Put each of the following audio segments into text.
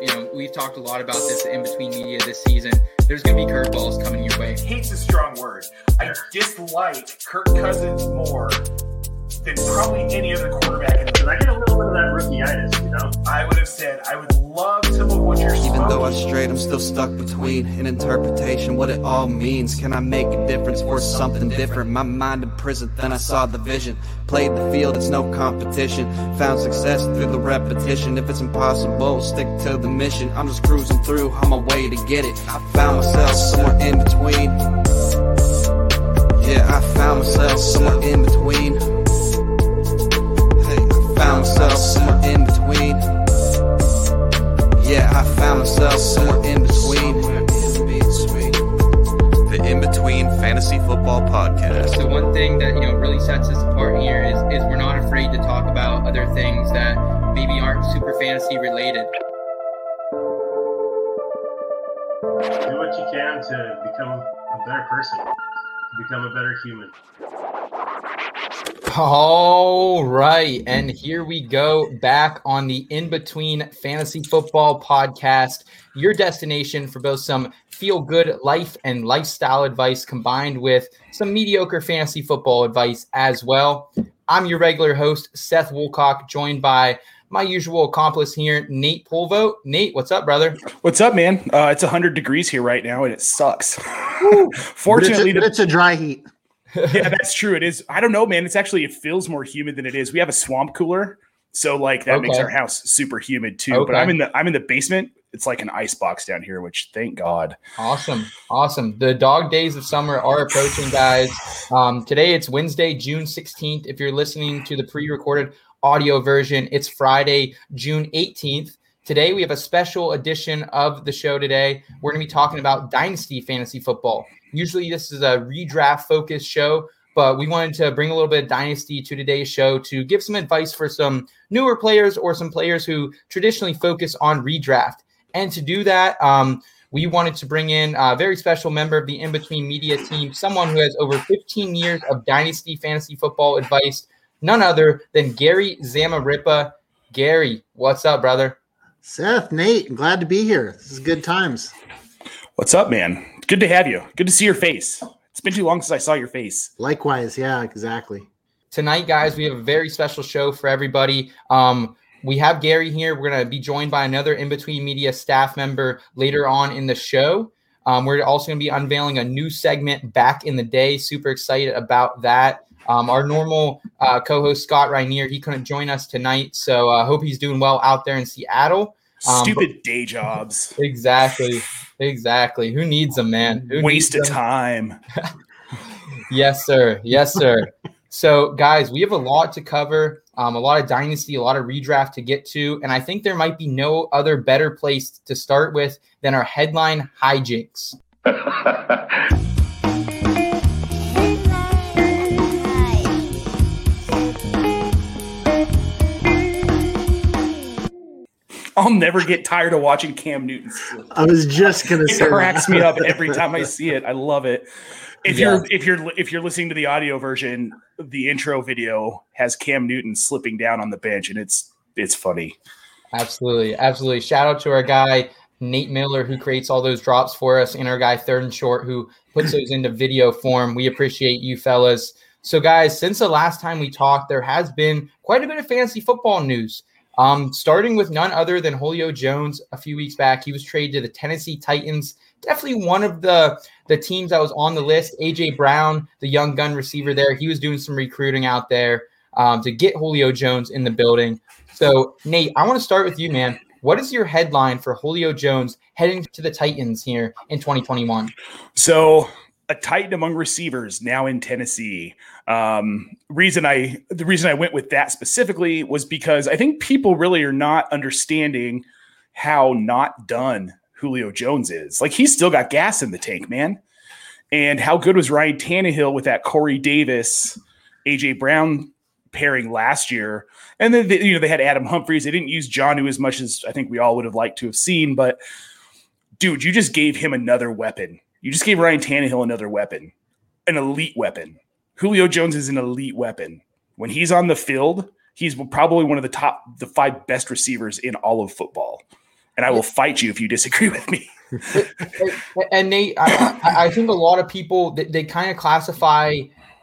you know, we've talked a lot about this in between media this season. There's going to be curveballs coming your way. Hate's a strong word. I dislike Kirk Cousins more than probably any other quarterback in the Because I get a little bit of that rookie-itis, you know? I would have said I would love some of what you're Even though I'm straight, I'm still stuck between an interpretation, what it all means. Can I make a difference for something different? My mind in prison, then I saw the vision. Played the field, it's no competition. Found success through the repetition. If it's impossible, stick to the mission. I'm just cruising through on my way to get it. I found myself somewhere in between. Yeah, I found myself somewhere in between. Hey, I found myself somewhere in between. Yeah, I found myself somewhere in between. The In Between Fantasy Football Podcast. So one thing that you know really sets us apart here is is we're not afraid to talk about other things that maybe aren't super fantasy related. Do what you can to become a better person, to become a better human. All right, and here we go back on the In Between Fantasy Football Podcast, your destination for both some feel good life and lifestyle advice combined with some mediocre fantasy football advice as well. I'm your regular host, Seth Woolcock, joined by my usual accomplice here, Nate Polvo. Nate, what's up, brother? What's up, man? Uh, it's 100 degrees here right now, and it sucks. But it's, Fortunately, a, but it's a dry heat. Yeah, that's true. It is. I don't know, man. It's actually it feels more humid than it is. We have a swamp cooler, so like that makes our house super humid too. Okay. But I'm in the I'm in the basement. It's like an ice box down here, which thank God. Awesome. Awesome. The dog days of summer are approaching, guys. Um, today it's Wednesday, June 16th. If you're listening to the pre recorded audio version, it's Friday, June 18th. Today we have a special edition of the show today. We're going to be talking about Dynasty Fantasy Football. Usually this is a redraft focused show, but we wanted to bring a little bit of Dynasty to today's show to give some advice for some newer players or some players who traditionally focus on redraft. And to do that, um, we wanted to bring in a very special member of the In Between Media team, someone who has over 15 years of Dynasty fantasy football advice, none other than Gary Zamarripa. Gary, what's up, brother? Seth, Nate, glad to be here. This is good times. What's up, man? Good to have you. Good to see your face. It's been too long since I saw your face. Likewise, yeah, exactly. Tonight, guys, we have a very special show for everybody. Um, we have Gary here. We're going to be joined by another In Between Media staff member later on in the show. Um, we're also going to be unveiling a new segment back in the day. Super excited about that. Um, our normal uh, co-host Scott Rainier, he couldn't join us tonight, so I uh, hope he's doing well out there in Seattle. Um, Stupid day jobs. Exactly, exactly. Who needs them, man? Who Waste of them? time. Yes, sir. Yes, sir. so, guys, we have a lot to cover, um, a lot of dynasty, a lot of redraft to get to, and I think there might be no other better place to start with than our headline hijinks. I'll never get tired of watching Cam Newton. slip. I was just gonna It say cracks that. me up every time I see it. I love it. If Yeah. you're if you're if you're listening to the audio version, the intro video has Cam Newton slipping down on the bench, and it's it's funny. Absolutely, absolutely. Shout out to our guy Nate Miller who creates all those drops for us, and our guy Third and Short who puts those into video form. We appreciate you, fellas. So, guys, since the last time we talked, there has been quite a bit of fantasy football news. Um, starting with none other than Julio Jones a few weeks back, he was traded to the Tennessee Titans. Definitely one of the the teams that was on the list. AJ Brown, the young gun receiver there, he was doing some recruiting out there um, to get Julio Jones in the building. So, Nate, I want to start with you, man. What is your headline for Julio Jones heading to the Titans here in 2021? So a titan among receivers now in Tennessee. Um, reason I the reason I went with that specifically was because I think people really are not understanding how not done Julio Jones is. Like he's still got gas in the tank, man. And how good was Ryan Tannehill with that Corey Davis, AJ Brown pairing last year? And then they, you know they had Adam Humphries. They didn't use Jonnu as much as I think we all would have liked to have seen, but dude, you just gave him another weapon. You just gave Ryan Tannehill another weapon, an elite weapon. Julio Jones is an elite weapon. When he's on the field, he's probably one of the top, the five best receivers in all of football. and I will fight you if you disagree with me. and Nate, I, I, think a lot of people they, they kind of classify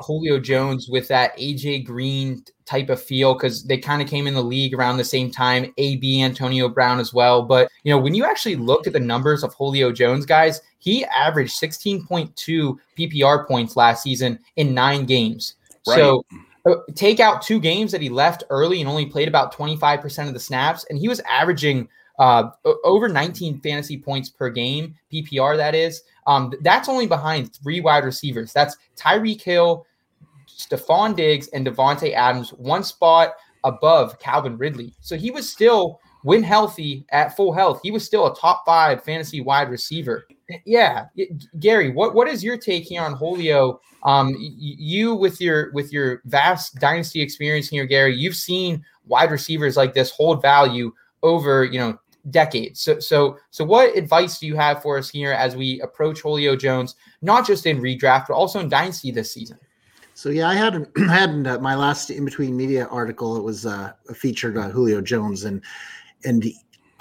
Julio Jones with that AJ Green type of feel because they kind of came in the league around the same time. AB Antonio Brown as well, but you know when you actually look at the numbers of Julio Jones, guys, he averaged 16.2 PPR points last season in nine games. Right. So uh, take out two games that he left early and only played about 25% of the snaps, and he was averaging uh, over 19 fantasy points per game, PPR that is. Um, that's only behind three wide receivers. That's Tyreek Hill, Stefon Diggs, and Davante Adams, one spot above Calvin Ridley. So he was still, when healthy, at full health, he was still a top five fantasy wide receiver. Yeah, Gary, what what is your take here on Julio? Um, you with your with your vast dynasty experience here, Gary, you've seen wide receivers like this hold value over you know decades. So, so, so, what advice do you have for us here as we approach Julio Jones, not just in redraft, but also in dynasty this season? So yeah, I had had uh, my last in between media article. It was uh, featured uh, Julio Jones, and and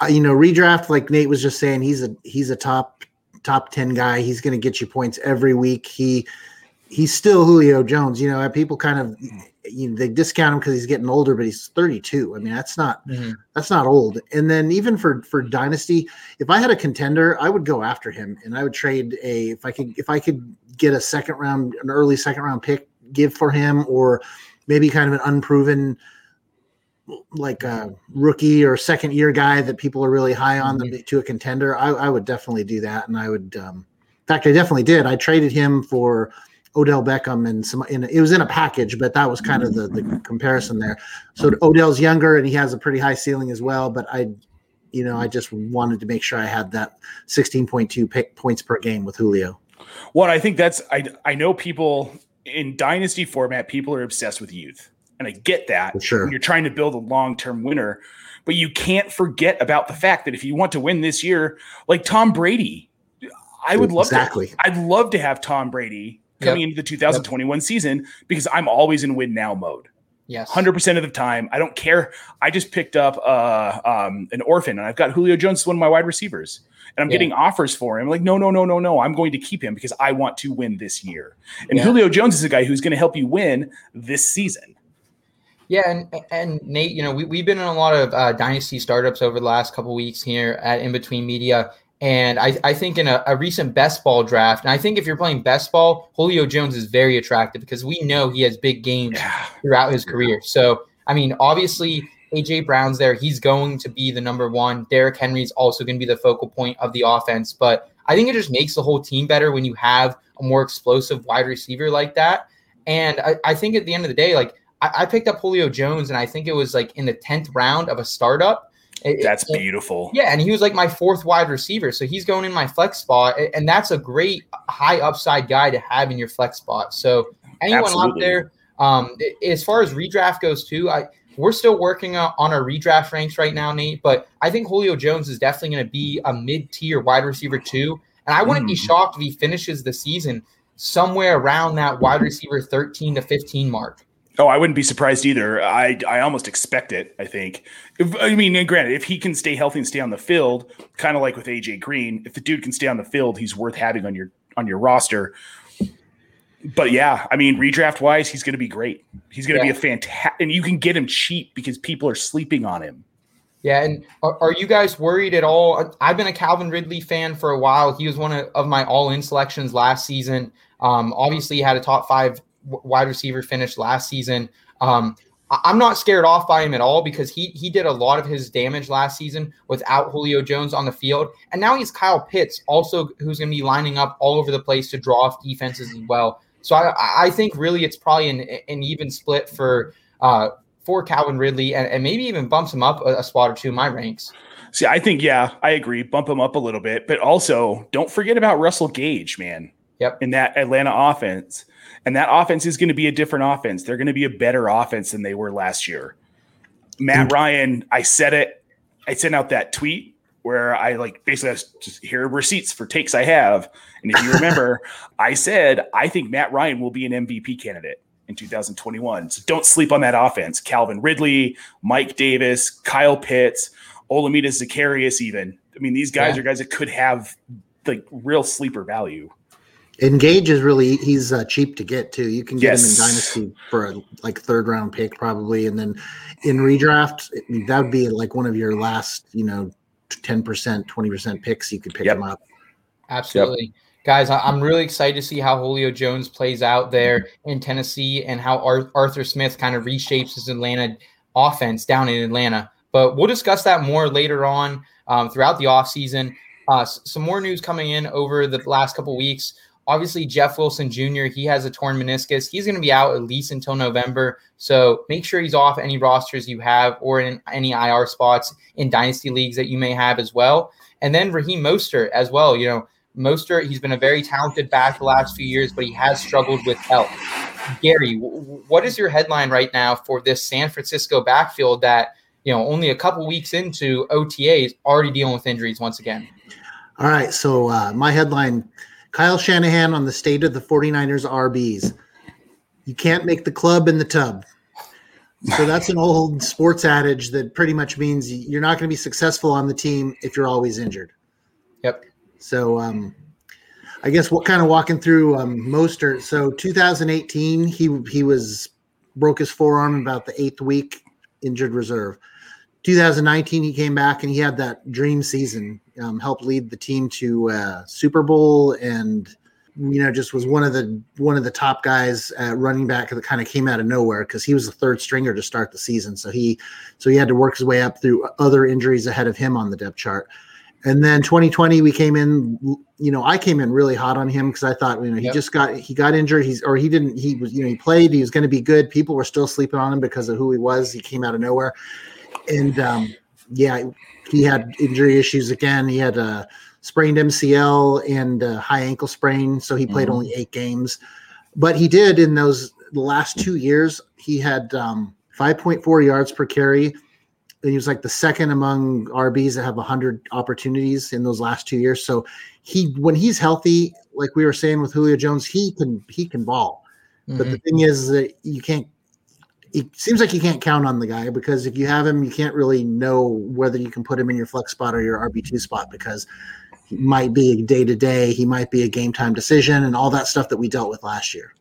uh, you know redraft like Nate was just saying he's a he's a top top ten guy. He's going to get you points every week. He he's still Julio Jones. You know, people kind of you know, they discount him because he's getting older, but he's 32. I mean, that's not mm-hmm. that's not old. And then even for for dynasty, if I had a contender, I would go after him and I would trade a if I could if I could get a second round, an early second round pick, give for him, or maybe kind of an unproven like a rookie or second year guy that people are really high on mm-hmm. to a contender. I, I, would definitely do that, and I would. Um, in fact, I definitely did. I traded him for Odell Beckham and some in it was in a package, but that was kind of the, the comparison there. So Odell's younger and he has a pretty high ceiling as well, but I you know, I just wanted to make sure I had that 16.2 points per game with Julio. Well, I think that's I I know people in dynasty format people are obsessed with youth. And I get that. For sure. You're trying to build a long-term winner, but you can't forget about the fact that if you want to win this year, like Tom Brady, I would love exactly. to I'd love to have Tom Brady coming yep. into the 2021 yep. season because I'm always in win now mode. Yes. 100% of the time. I don't care. I just picked up uh, um, an orphan and I've got Julio Jones, one of my wide receivers, and I'm yeah. getting offers for him. Like, no, no, no, no, no. I'm going to keep him because I want to win this year. And yeah. Julio Jones is a guy who's going to help you win this season. Yeah, and and Nate, you know, we, we've been in a lot of uh, dynasty startups over the last couple weeks here at In Between Media, and I, I think in a, a, recent best ball draft, and I think if you're playing best ball, Julio Jones is very attractive because we know he has big games throughout his career. So, I mean, obviously, AJ Brown's there. He's going to be the number one. Derrick Henry's also going to be the focal point of the offense. But I think it just makes the whole team better when you have a more explosive wide receiver like that. And I, I think at the end of the day, like I, I picked up Julio Jones, and I think it was like in the 10th round of a startup that's it, beautiful. Yeah, and he was like my fourth wide receiver, so he's going in my flex spot, and that's a great high upside guy to have in your flex spot. So anyone Absolutely. out there, um, as far as redraft goes too, I we're still working on our redraft ranks right now, Nate. But I think Julio Jones is definitely going to be a mid-tier wide receiver too, and I wouldn't mm. be shocked if he finishes the season somewhere around that wide receiver 13 to 15 mark. Oh, I wouldn't be surprised either. I I almost expect it. I think. If, I mean, granted, if he can stay healthy and stay on the field, kind of like with AJ Green, if the dude can stay on the field, he's worth having on your on your roster. But yeah, I mean, redraft wise, he's going to be great. He's going to yeah. be a fantastic, and you can get him cheap because people are sleeping on him. Yeah, and are, are, you guys worried at all? I've been a Calvin Ridley fan for a while. He was one of, of my all-in selections last season. Um, obviously, he had a top five wide receiver finish last season. Um, I'm not scared off by him at all because he he did a lot of his damage last season without Julio Jones on the field, and now he's Kyle Pitts, also who's going to be lining up all over the place to draw off defenses as well. So I, I think really it's probably an, an even split for uh, for Calvin Ridley, and, and maybe even bumps him up a, a spot or two in my ranks. See, I think yeah, I agree, bump him up a little bit, but also don't forget about Russell Gage, man. Yep. In that Atlanta offense and that offense is going to be a different offense. They're going to be a better offense than they were last year. Matt mm. Ryan, I said it. I sent out that tweet where I like basically I just here are receipts for takes I have. And if you remember, I said I think Matt Ryan will be an MVP candidate in 2021. So don't sleep on that offense. Calvin Ridley, Mike Davis, Kyle Pitts, Olamide Zaccheaus, even. I mean, these guys Yeah. are guys that could have like real sleeper value. Engage is really he's uh, cheap to get too. You can get Yes. him in dynasty for a like third round pick probably, and then in redraft I that would be like one of your last you know ten percent, twenty percent picks. You could pick Yep. him up. Absolutely. Guys, I- I'm really excited to see how Julio Jones plays out there in Tennessee and how Arthur Smith kind of reshapes his Atlanta offense down in Atlanta. But we'll discuss that more later on um, throughout the offseason. Uh, some more news coming in over the last couple weeks. Obviously, Jeff Wilson Jr., he has a torn meniscus. He's going to be out at least until November. So make sure he's off any rosters you have or in any IR spots in dynasty leagues that you may have as well. And then Raheem Mostert as well. You know, Mostert, he's been a very talented back the last few years, but he has struggled with health. Gary, what is your headline right now for this San Francisco backfield that, you know, only a couple weeks into OTAs already dealing with injuries once again? All right, so uh, my headline: Kyle Shanahan on the state of the 49ers RBs. You can't make the club in the tub. So that's an old sports adage that pretty much means you're not going to be successful on the team if you're always injured. Yep. So um, I guess what kind of walking through um, Mostert. So 2018, he he was broke his forearm about the eighth week, injured reserve. 2019, he came back and he had that dream season. Um, helped lead the team to uh, Super Bowl and you know just was one of the one of the top guys at running back that kind of came out of nowhere because he was the third stringer to start the season. So he so he had to work his way up through other injuries ahead of him on the depth chart. And then 2020, we came in. You know, I came in really hot on him because I thought, you know, he Yep. just got he got injured. He's or he didn't. He was, you know, he played. He was going to be good. People were still sleeping on him because of who he was. He came out of nowhere, and um, yeah, he had injury issues again. He had a sprained MCL and a high ankle sprain, so he played Mhm. only eight games. But he did in those the last two years. He had um, 5.4 yards per carry. And he was like the second among RBs that have 100 opportunities in those last two years. So he, when he's healthy, like we were saying with Julio Jones, he can he can ball. But Mhm. the thing is that you can't. It seems like you can't count on the guy because if you have him, you can't really know whether you can put him in your flex spot or your RB two spot because he might be a day to day, he might be a game time decision, and all that stuff that we dealt with last year.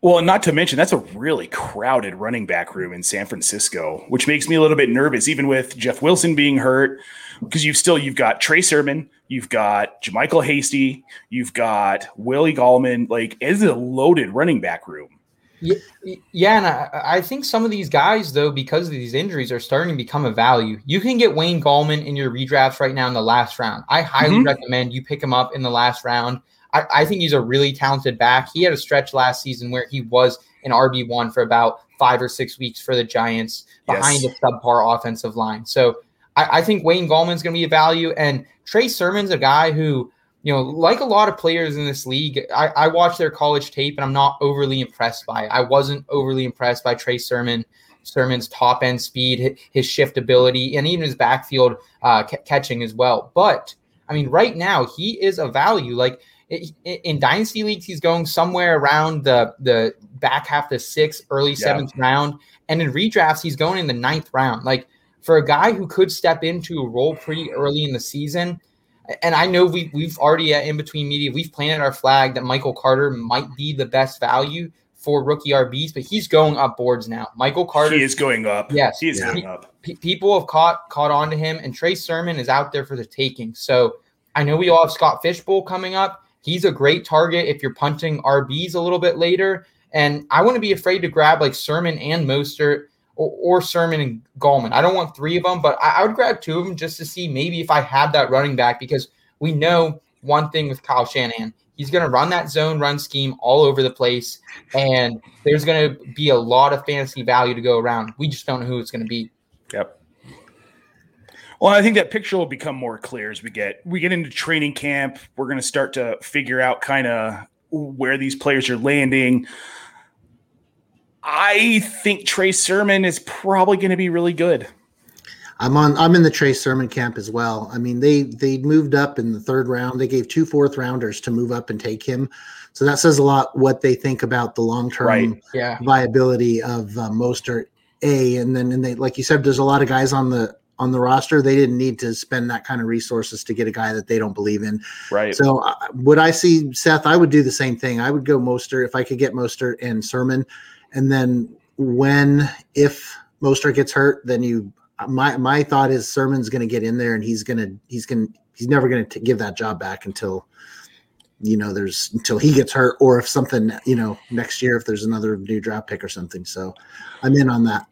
Well, not to mention that's a really crowded running back room in San Francisco, which makes me a little bit nervous, even with Jeff Wilson being hurt, because you've still you've got Trey Sermon, you've got JaMycal Hasty, you've got Willie Gallman. Like, it's a loaded running back room. Yeah, and I, I think some of these guys, though, because of these injuries, are starting to become a value. You can get Wayne Gallman in your redrafts right now in the last round. I highly Mhm. recommend you pick him up in the last round. I, I think he's a really talented back. He had a stretch last season where he was an RB one for about five or six weeks for the Giants behind Yes. a subpar offensive line. So I, I think Wayne Gallman's going to be a value, and Trey Sermon's a guy who you know, like a lot of players in this league, I, I watched their college tape and I'm not overly impressed by it. I wasn't overly impressed by Trey Sermon, Sermon's top end speed, his shift ability, and even his backfield uh, ca- catching as well. But I mean, right now he is a value. Like i- i- in dynasty leagues, he's going somewhere around the the back half the sixth, early Yeah. seventh round, and in redrafts, he's going in the ninth round. Like for a guy who could step into a role pretty early in the season and I know we we've already at in between media we've planted our flag that Michael Carter might be the best value for rookie RBs, but he's going up boards now. Michael Carter, He is going up. Yes. he is Yeah. going up. pe- people have caught caught on to him, and Trey Sermon is out there for the taking. So I know we all have Scott Fish Bowl coming up. He's a great target if you're punting RBs a little bit later. And I wouldn't be afraid to grab like Sermon and Mostert or, or Sermon and Gallman. I don't want three of them, but I, I would grab two of them just to see maybe if I have that running back because we know one thing with Kyle Shanahan. He's going to run that zone run scheme all over the place, and there's going to be a lot of fantasy value to go around. We just don't know who it's going to be. Yep. Well, I think that picture will become more clear as we get we get into training camp. We're going to start to figure out kind of where these players are landing. I think Trey Sermon is probably going to be really good. I'm on. I'm in the Trey Sermon camp as well. I mean, they they moved up in the third round. They gave two fourth rounders to move up and take him. So that says a lot what they think about the long term Right. Yeah. viability of uh, Mostert. A and then and they like you said, there's a lot of guys on the on the roster. They didn't need to spend that kind of resources to get a guy that they don't believe in. Right. So uh, would I see Seth? I would do the same thing. I would go Mostert if I could get Mostert and Sermon, and then when if Mostert gets hurt, then you. My my thought is Sermon's going to get in there and he's going to he's going to he's never going to give that job back until you know there's until he gets hurt or if something you know next year if there's another new draft pick or something. So I'm in on that.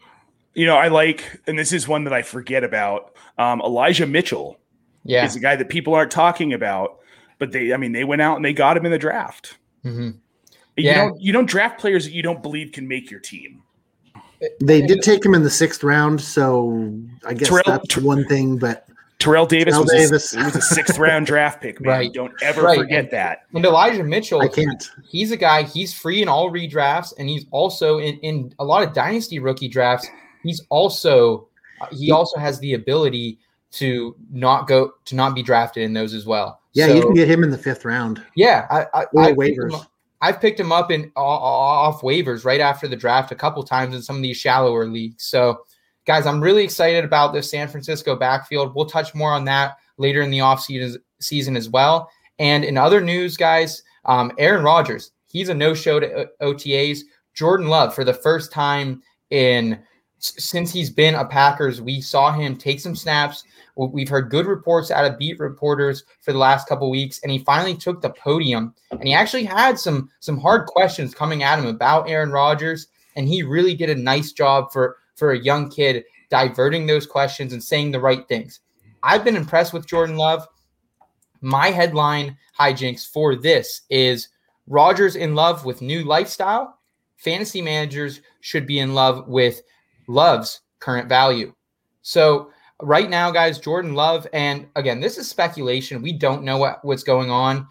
You know, I like, and this is one that I forget about. Um, Elijah Mitchell Yeah. is a guy that people aren't talking about, but they, I mean, they went out and they got him in the draft. Hmm You Yeah. don't, you don't draft players that you don't believe can make your team. They did take him in the sixth round, so I guess Terrell- that's Ter- one thing. But Terrell Davis, Terrell was, Davis. A, was a sixth round draft pick, man. Right. Don't ever Right. forget that. And Elijah Mitchell, I can't. he's a guy, he's free in all redrafts, and he's also in, in a lot of dynasty rookie drafts. He's also uh, he also has the ability to not go to not be drafted in those as well. Yeah, So, you can get him in the fifth round yeah, I, I, or I've picked him waivers. I've picked him up in off waivers right after the draft a couple times in some of these shallower leagues. So, guys, I'm really excited about this San Francisco backfield. We'll touch more on that later in the offseason season as well. And in other news, guys, um, Aaron Rodgers, he's a no-show to O- OTAs. Jordan Love, for the first time in since he's been a Packers, we saw him take some snaps. We- We've heard good reports out of beat reporters for the last couple weeks, and he finally took the podium. And he actually had some some hard questions coming at him about Aaron Rodgers, and he really did a nice job for for a young kid diverting those questions and saying the right things. I've been impressed with Jordan Love. My headline hijinks for this is Rodgers in love with new lifestyle. Fantasy managers should be in love with Love's current value. So right now, guys, Jordan Love, and again, this is speculation. We don't know what, what's going on.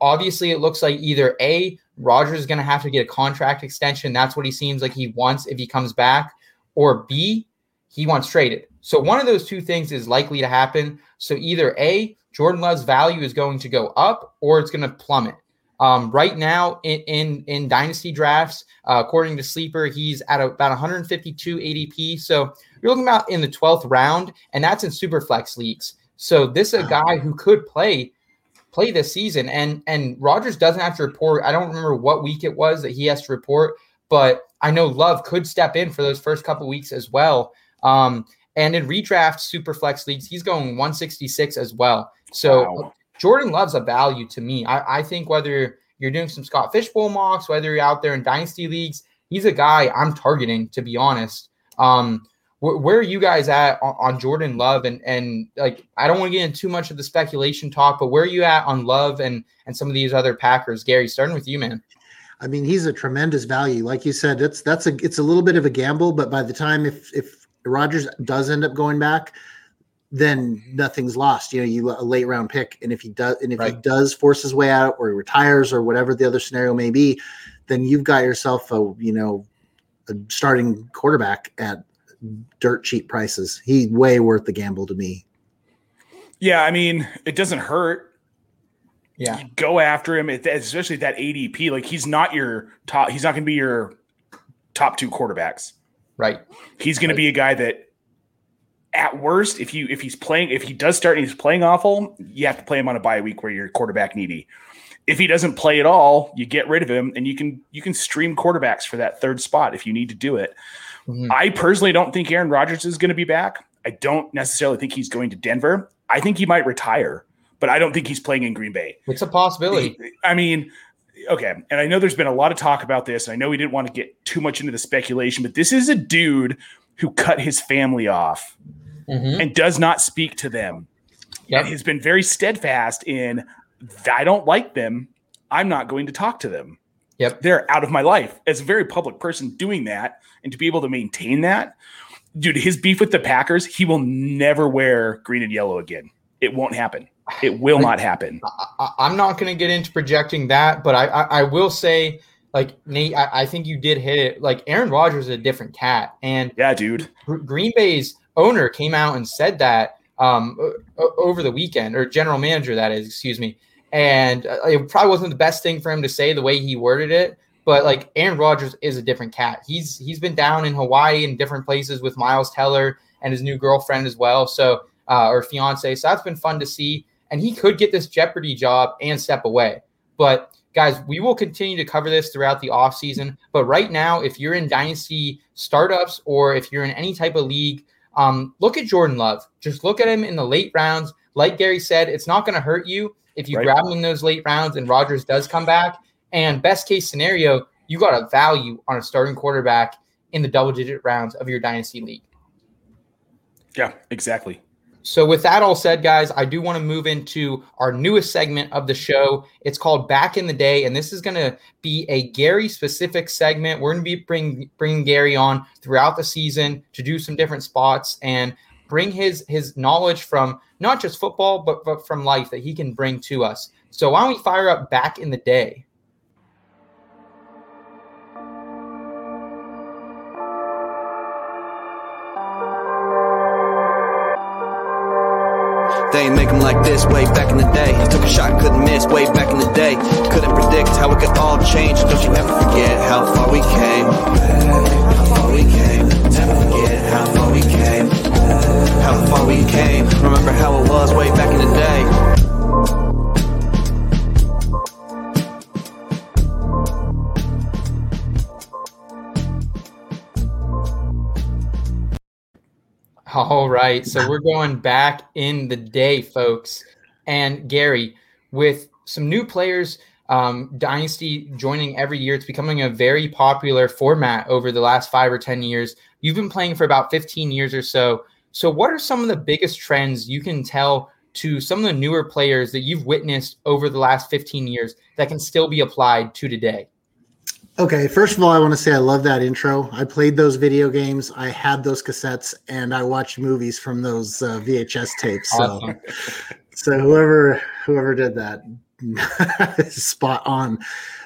Obviously, it looks like either A, Rodgers is going to have to get a contract extension. That's what he seems like he wants if he comes back, or B, he wants traded. So one of those two things is likely to happen. So either A, Jordan Love's value is going to go up, or it's going to plummet. Um, right now in, in in dynasty drafts, uh, according to Sleeper, he's at about 152 ADP. So you're looking about in the 12th round, and that's in super flex leagues. So this is a guy who could play play this season. And and Rodgers doesn't have to report. I don't remember what week it was that he has to report, but I know Love could step in for those first couple weeks as well. Um, and in redraft super flex leagues, he's going 166 as well. So Wow. Jordan Love's a value to me. I, I think whether you're doing some Scott Fish Bowl mocks, whether you're out there in dynasty leagues, he's a guy I'm targeting. To be honest, um, wh- where are you guys at on, on Jordan Love? And and like I don't want to get into too much of the speculation talk, but where are you at on Love and and some of these other Packers? Gary, starting with you, man. I mean, he's a tremendous value. Like you said, that's that's a it's a little bit of a gamble, but by the time if if Rodgers does end up going back, then nothing's lost. You know, you a late round pick, and if he does, and if he does force his way out or he retires or whatever the other scenario may be, then you've got yourself a you know a starting quarterback at dirt cheap prices. He way worth the gamble to me. Yeah, I mean, it doesn't hurt. Yeah, Go after him, at- especially that ADP. Like he's not your top. He's not going to be your top two quarterbacks. right. He's going to be a guy that, at worst, if you if he's playing, if he does start and he's playing awful, you have to play him on a bye week where you're quarterback needy. If he doesn't play at all, you get rid of him, and you can you can stream quarterbacks for that third spot if you need to do it. Mhm. I personally don't think Aaron Rodgers is going to be back. I don't necessarily think he's going to Denver. I think he might retire, but I don't think he's playing in Green Bay. It's a possibility. I mean, okay. And I know there's been a lot of talk about this. I know we didn't want to get too much into the speculation, but this is a dude who cut his family off Mhm. and does not speak to them Yep. and has been very steadfast in I don't like them. I'm not going to talk to them. Yep. They're out of my life. As a very public person doing that and to be able to maintain that, dude, his beef with the Packers, he will never wear green and yellow again. It won't happen. It will not happen. I, I'm not going to get into projecting that, but I, I, I will say, like Nate, I, I think you did hit it. Like Aaron Rodgers is a different cat, and Yeah, dude. Gr- Green Bay's owner came out and said that um, over the weekend, or general manager, that is, excuse me. And uh, it probably wasn't the best thing for him to say the way he worded it. But like Aaron Rodgers is a different cat. He's he's been down in Hawaii and different places with Miles Teller and his new girlfriend as well. So, uh, or fiance. So that's been fun to see. And he could get this Jeopardy job and step away. But guys, we will continue to cover this throughout the off season. But right now, if you're in dynasty startups or if you're in any type of league, um, look at Jordan Love. Just look at him in the late rounds. Like Gary said, it's not going to hurt you if you Right. grab him in those late rounds and Rodgers does come back. And best case scenario, you got a value on a starting quarterback in the double digit rounds of your dynasty league. Yeah, exactly. So, with that all said, guys, I do want to move into our newest segment of the show. It's called Back in the Day, and this is going to be a Gary specific segment. We're going to be bring, bringing Gary on throughout the season to do some different spots and bring his his knowledge from not just football, but, but from life that he can bring to us. So, why don't we fire up Back in the Day? They make 'em like this way back in the day. Took a shot, couldn't miss way back in the day. Couldn't predict how it could all change. Don't you ever forget how far we came. How far we came. Never forget how far we came. How far we came. Remember how it was way back in the day. All right. So we're going back in the day, folks. And Gary, with some new players, um, Dynasty joining every year, it's becoming a very popular format over the last five or 10 years. You've been playing for about 15 years or so. So, what are some of the biggest trends you can tell to some of the newer players that you've witnessed over the last 15 years that can still be applied to today? Okay, first of all, I want to say I love that intro. I played those video games, I had those cassettes, and I watched movies from those uh, VHS tapes. So, Awesome. so whoever whoever did that, spot on.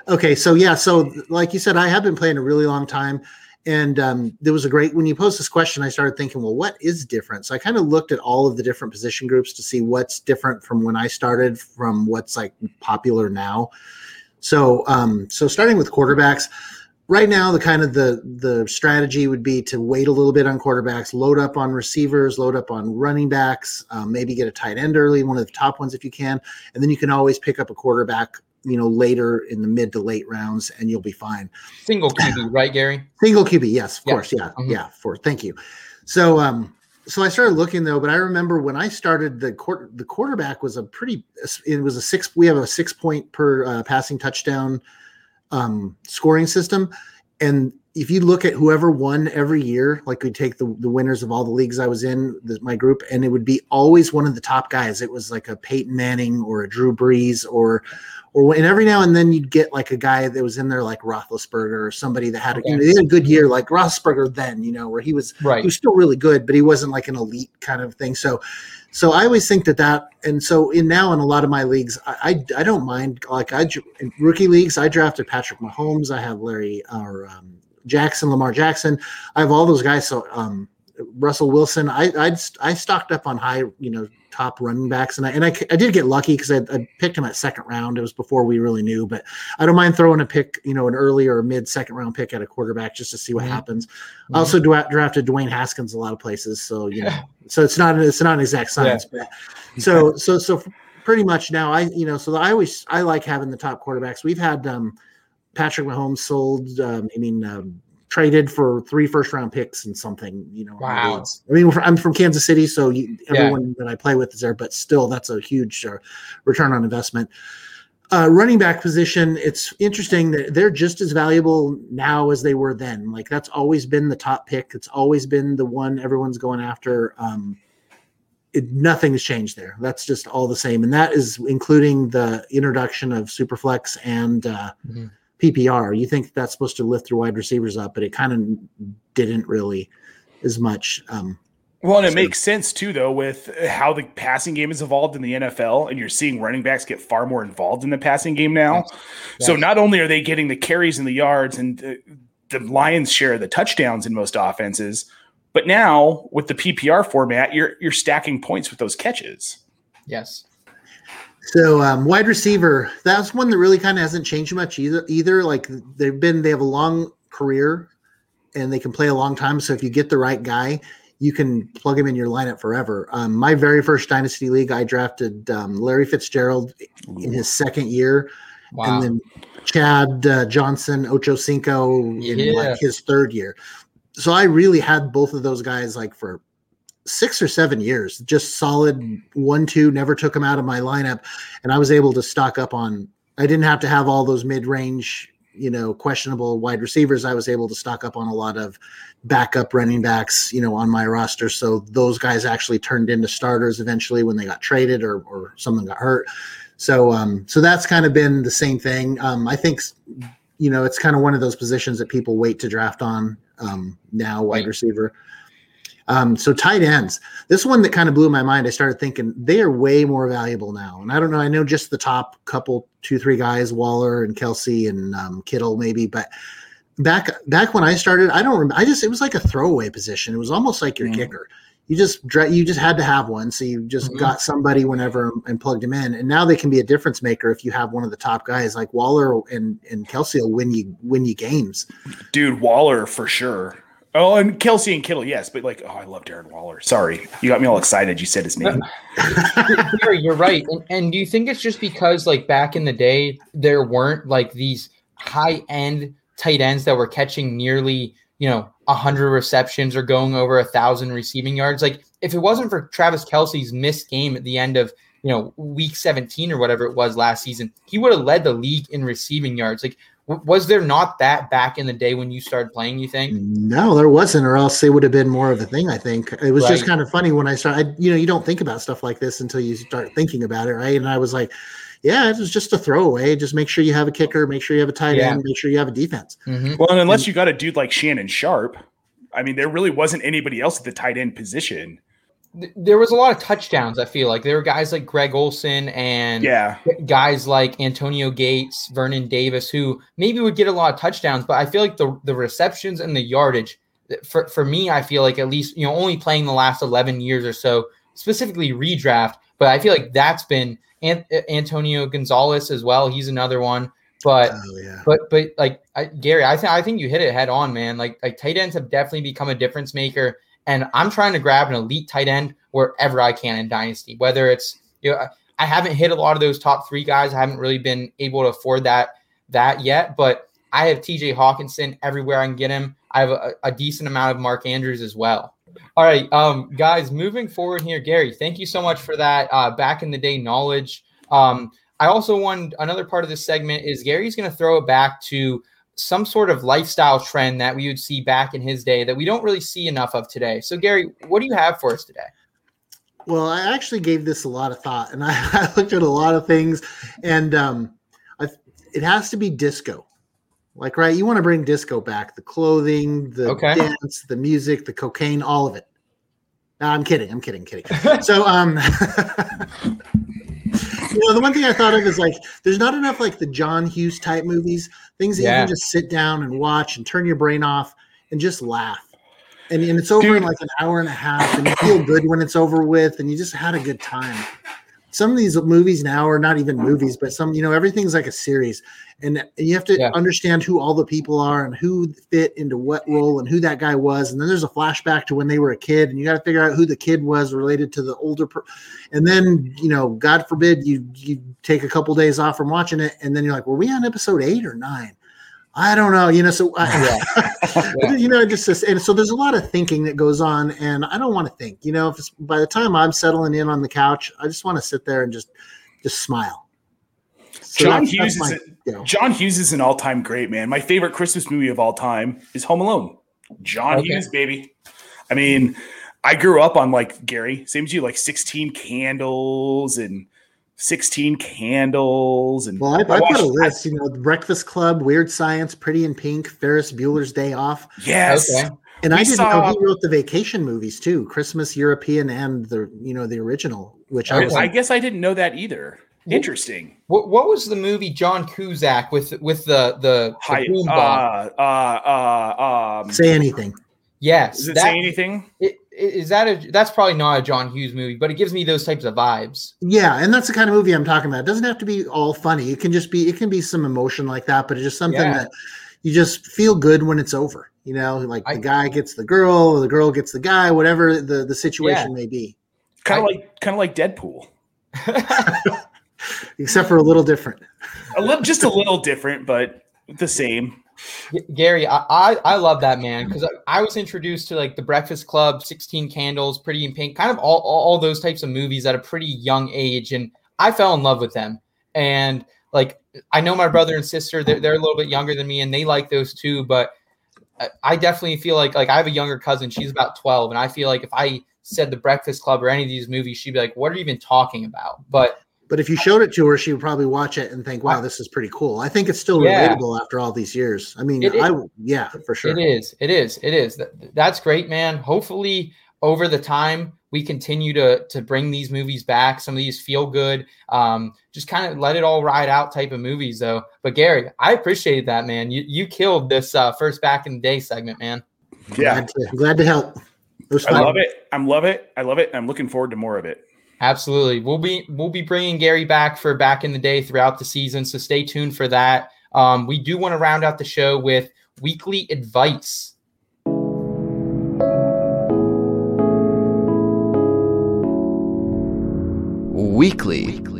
Okay, so yeah, so like you said, I have been playing a really long time, and um, there was a great when you posed this question. I started thinking, well, what is different? So I kind of looked at all of the different position groups to see what's different from when I started from what's like popular now. So, um, so starting with quarterbacks, right now the kind of the the strategy would be to wait a little bit on quarterbacks, load up on receivers, load up on running backs, um, maybe get a tight end early, one of the top ones if you can, and then you can always pick up a quarterback, you know, later in the mid to late rounds, and you'll be fine. Single QB, right, Gary? Single QB, yes, of Yeah. course, yeah, Mhm. yeah. For thank you. So, um, so I started looking though, but I remember when I started the court, the quarterback was a pretty. It was a six. We have a six point per uh, passing touchdown um, scoring system, and if you look at whoever won every year, like we take the the winners of all the leagues I was in, the, my group, and it would be always one of the top guys. It was like a Peyton Manning or a Drew Brees or or and every now and then you'd get like a guy that was in there like Roethlisberger or somebody that had a, you know, they had a good year like Roethlisberger then, you know, where he was Right. he was still really good, but he wasn't like an elite kind of thing. So, so I always think that that, and so in now in a lot of my leagues, I I, I don't mind like I in rookie leagues I drafted Patrick Mahomes, I have Larry or um, Jackson, Lamar Jackson, I have all those guys. So um, Russell Wilson, I I I stocked up on high, you know, top running backs, and I and I, I did get lucky because I, I picked him at second round. It was before we really knew, but I don't mind throwing a pick, you know, an early or mid second round pick at a quarterback just to see what Mhm. happens. Mhm. I also dra- drafted Dwayne Haskins a lot of places, so you know, so it's not it's not an exact science, but so so so pretty much now I you know so I always I like having the top quarterbacks. We've had um, Patrick Mahomes sold. Um, I mean. Um, traded for three first round picks and something you know Wow. i mean i'm from kansas city so you, Yeah. everyone that i play with is there but still that's a huge uh, return on investment uh, running back position it's interesting that they're just as valuable now as they were then like that's always been the top pick it's always been the one everyone's going after um, it, nothing has changed there that's just all the same and that is including the introduction of superflex and uh, Mhm. Ppr you think that's supposed to lift your wide receivers up but it kind of didn't really as much um, Well, and it So- makes sense too, though, with how the passing game has evolved in the NFL, and you're seeing running backs get far more involved in the passing game now. So Yes. not only are they getting the carries and the yards and the, the lion's share of the touchdowns in most offenses, but now with the PPR format, you're you're stacking points with those catches. Yes. So um, wide receiver, that's one that really kind of hasn't changed much either. Either like they've been, they have a long career, and they can play a long time. So if you get the right guy, you can plug him in your lineup forever. Um, my very first dynasty league, I drafted um, Larry Fitzgerald in his second year, Wow. and then Chad uh, Johnson, Ocho Cinco in Yeah. like his third year. So I really had both of those guys like for six or seven years, just solid one, two, never took them out of my lineup. And I was able to stock up on, I didn't have to have all those mid range, you know, questionable wide receivers. I was able to stock up on a lot of backup running backs, you know, on my roster. So those guys actually turned into starters eventually when they got traded or, or someone got hurt. So, um, so that's kind of been the same thing. Um, I think, you know, it's kind of one of those positions that people wait to draft on um, now, wide receiver. Um, so tight ends. This one that kind of blew my mind. I started thinking they are way more valuable now. And I don't know. I know just the top couple, two, three guys, Waller and Kelce and um, Kittle, maybe. But back back when I started, I don't remember. I just it was like a throwaway position. It was almost like your kicker. You just you just had to have one, so you just Mhm. got somebody whenever and plugged him in. And now they can be a difference maker if you have one of the top guys like Waller and and Kelce will win you win you games. Dude, Waller for sure. Oh, and Kelce and Kittle, yes, but like, oh, I love Darren Waller. Sorry, you got me all excited. You said his name. You're right. And, and do you think it's just because like back in the day there weren't like these high end tight ends that were catching nearly you know a hundred receptions or going over a thousand receiving yards? Like if it wasn't for Travis Kelce's missed game at the end of you know week 17 or whatever it was last season, he would have led the league in receiving yards. Like was there not that back in the day when you started playing? You think? No, there wasn't, or else it would have been more of a thing. I think it was just kind of funny when I started. You know, you don't think about stuff like this until you start thinking about it, right? And I was like, "Yeah, it was just a throwaway. Just make sure you have a kicker, make sure you have a tight Yeah. end, make sure you have a defense." Mhm. Well, and unless you got a dude like Shannon Sharpe, I mean, there really wasn't anybody else at the tight end position. Th- There was a lot of touchdowns. I feel like there were guys like Greg Olsen and Yeah, guys like Antonio Gates, Vernon Davis, who maybe would get a lot of touchdowns, but I feel like the the receptions and the yardage for for me, I feel like at least you know only playing the last eleven years or so, specifically redraft, but I feel like that's been An- Antonio Gonzalez as well. He's another one, but. Oh yeah, But but like I, Gary, I think I think you hit it head on, man. Like like tight ends have definitely become a difference maker, and I'm trying to grab an elite tight end wherever I can in dynasty. Whether it's you know I- haven't hit a lot of those top three guys. I haven't really been able to afford that that yet, but I have T.J. Hockenson everywhere I can get him. I have a, a decent amount of Mark Andrews as well. All right, um, guys, moving forward here, Gary, thank you so much for that uh, back in the day knowledge. Um, I also want another part of this segment is Gary's going to throw it back to some sort of lifestyle trend that we would see back in his day that we don't really see enough of today. So, Gary, what do you have for us today? Well, I actually gave this a lot of thought, and I, I looked at a lot of things, and um, I, it has to be disco. Like, right? You want to bring disco back? The clothing, the Okay. dance, the music, the cocaine, all of it. No, I'm kidding. I'm kidding. Kidding. so, um, you know, the one thing I thought of is like, there's not enough like the John Hughes type movies, things that you can just sit down and watch and turn your brain off and just laugh. And, and it's over in like an hour and a half, and you feel good when it's over with, and you just had a good time. Some of these movies now are not even movies, but some, you know, everything's like a series, and, and you have to Yeah. understand who all the people are and who fit into what role and who that guy was. And then there's a flashback to when they were a kid, and you got to figure out who the kid was related to the older. Per- and then, you know, God forbid you you take a couple days off from watching it, and then you're like, were we on episode eight or nine? I don't know. You know, so I, Yeah. you know, just says, and so there's a lot of thinking that goes on, and I don't want to think. You know, if it's, by the time I'm settling in on the couch, I just want to sit there and just just smile. So John that's- that's Hughes my- is you know. John Hughes is an all-time great man. My favorite Christmas movie of all time is Home Alone. John Okay. Hughes, baby. I mean, I grew up on like Gary, same as you, like 16 candles and 16 candles and Well, I, I put watched- a list. You know, Breakfast Club, Weird Science, Pretty in Pink, Ferris Bueller's Day Off, yes. Okay. and We I didn't saw- know he wrote the vacation movies too, Christmas European and the you know the original, which I I, I guess I didn't know that either. Interesting. What, what was the movie John Cusack with with the the, the Hi, boom uh, uh, uh, um, say anything. yes, does it that- say anything? i- i- Is that a? That's probably not a John Hughes movie, but it gives me those types of vibes. Yeah, and that's the kind of movie I'm talking about. It doesn't have to be all funny. It can just be it can be some emotion like that, but it's just something Yeah. that you just feel good when it's over. You know, like I- the guy gets the girl, or the girl gets the guy, whatever the the situation may be. Kind of like kind of like Deadpool. Except for a little different. A little, just a little different, but the same. Gary, I, I, love that man because I, I was introduced to like the Breakfast Club, 16 Candles, Pretty in Pink, kind of all, all, all those types of movies at a pretty young age. And I fell in love with them. And like, I know my brother and sister, they're, they're a little bit younger than me and they like those too. But I- I definitely feel like, like I have a younger cousin, she's about 12. And I feel like if I said the Breakfast Club or any of these movies, she'd be like, what are you even talking about? But But if you showed it to her, she would probably watch it and think, "Wow, this is pretty cool." I think it's still Yeah. relatable after all these years. I mean, It is. I yeah, for sure. It is. It is. It is. That's great, man. Hopefully, over the time, we continue to to bring these movies back. Some of these feel good. Um, just kind of let it all ride out type of movies, though. But Gary, I appreciate that, man. You you killed this uh, first back in the day segment, man. Yeah, Glad to, glad to help. I love it. I'm love it. I love it. I'm looking forward to more of it. Absolutely. We'll be we'll be bringing Gary back for back in the day throughout the season, so stay tuned for that. Um, we do want to round out the show with weekly advice. Weekly.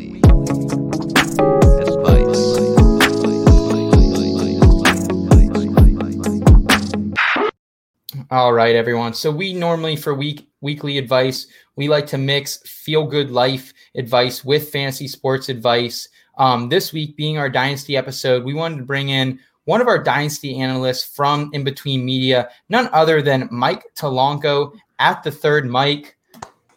All right, everyone. So we normally for week weekly advice, we like to mix feel good life advice with fantasy sports advice. Um, this week being our dynasty episode, we wanted to bring in one of our dynasty analysts from In Between Media, none other than Mike Tulanko at the third Mike.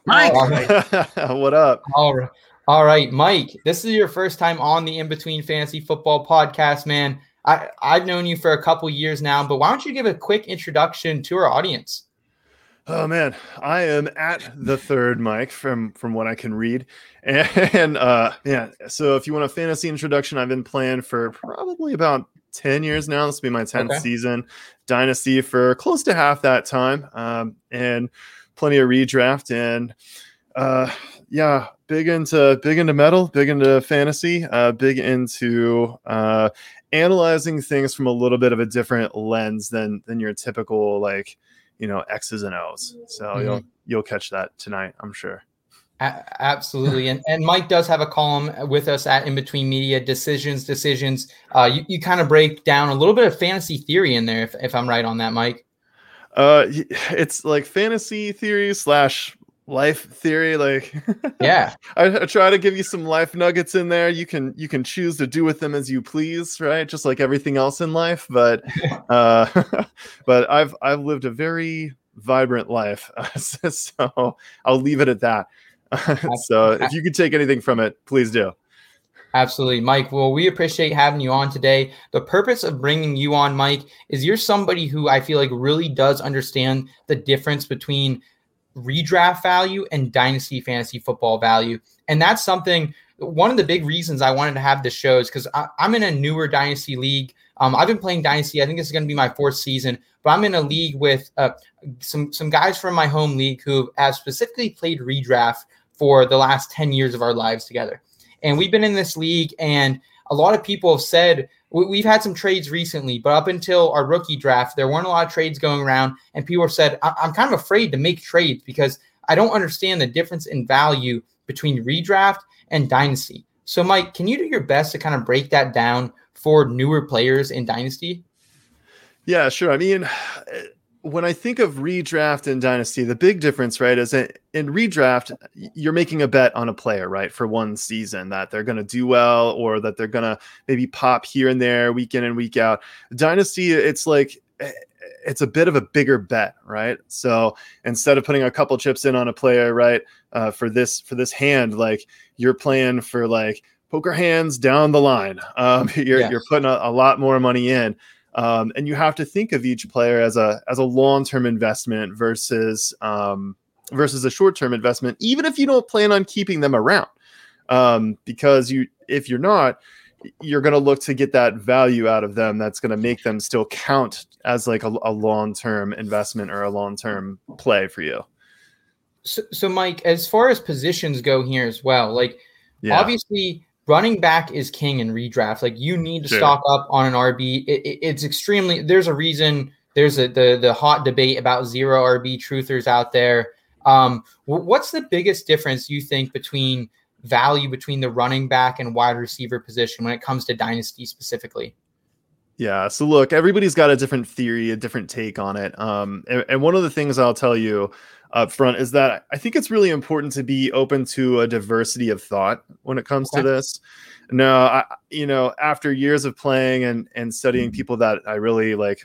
Mike, All right. what up? All right. All right, Mike. This is your first time on the In Between Fantasy Football podcast, man. I, I've known you for a couple years now, but why don't you give a quick introduction to our audience? Oh man, I am at the third mic from from what I can read, and uh, yeah. So if you want a fantasy introduction, I've been playing for probably about ten years now. This will be my tenth Okay. season. Dynasty for close to half that time, um, and plenty of redraft and uh, yeah, big into big into metal, big into fantasy, uh, big into uh, analyzing things from a little bit of a different lens than than your typical like you know X's and O's. So you'll you'll catch that tonight, I'm sure. A- absolutely. And, and Mike does have a column with us at In Between Media Decisions, Decisions. Uh, you, you kind of break down a little bit of fantasy theory in there, if, if I'm right on that, Mike. Uh, it's like fantasy theory slash life theory. Like, Yeah. I, I try to give you some life nuggets in there. You can you can choose to do with them as you please, right? Just like everything else in life. But uh, but I've I've lived a very vibrant life, so I'll leave it at that. so if you could take anything from it, please do. Absolutely, Mike. Well, we appreciate having you on today. The purpose of bringing you on, Mike, is you're somebody who I feel like really does understand the difference between redraft value and dynasty fantasy football value. And that's something, one of the big reasons I wanted to have this show is because I'm in a newer dynasty league. Um, I've been playing dynasty. I think this is going to be my fourth season, but I'm in a league with uh, some some guys from my home league who have specifically played redraft for the last 10 years of our lives together. And we've been in this league, and a lot of people have said we've had some trades recently, but up until our rookie draft, there weren't a lot of trades going around. And people said, I'm kind of afraid to make trades because I don't understand the difference in value between redraft and dynasty. So, Mike, can you do your best to kind of break that down for newer players in dynasty? Yeah, sure. I mean, when I think of redraft and dynasty, the big difference, right, is that in redraft, you're making a bet on a player, right, for one season that they're going to do well or that they're going to maybe pop here and there, week in and week out. Dynasty, it's like eh, it's a bit of a bigger bet, right? So instead of putting a couple chips in on a player, right, uh, for this for this hand, like you're playing for like poker hands down the line. Um, you're Yes. you're putting a, a lot more money in um, and you have to think of each player as a as a long term investment versus um, versus a short term investment, even if you don't plan on keeping them around, um, because you if you're not, you're going to look to get that value out of them. That's going to make them still count as like a, a long term investment or a long term play for you. So, so, Mike, as far as positions go here as well, like Yeah. obviously running back is king in redraft. Like you need to Sure. stock up on an RB. It, it- it's extremely. There's a reason. There's a the the hot debate about zero RB truthers out there. Um, what's the biggest difference you think between value between the running back and wide receiver position when it comes to dynasty specifically? Yeah. So look, everybody's got a different theory, a different take on it. Um, and, and one of the things I'll tell you up front is that I think it's really important to be open to a diversity of thought when it comes Okay. to this. No, I, you know, after years of playing and and studying people that I really like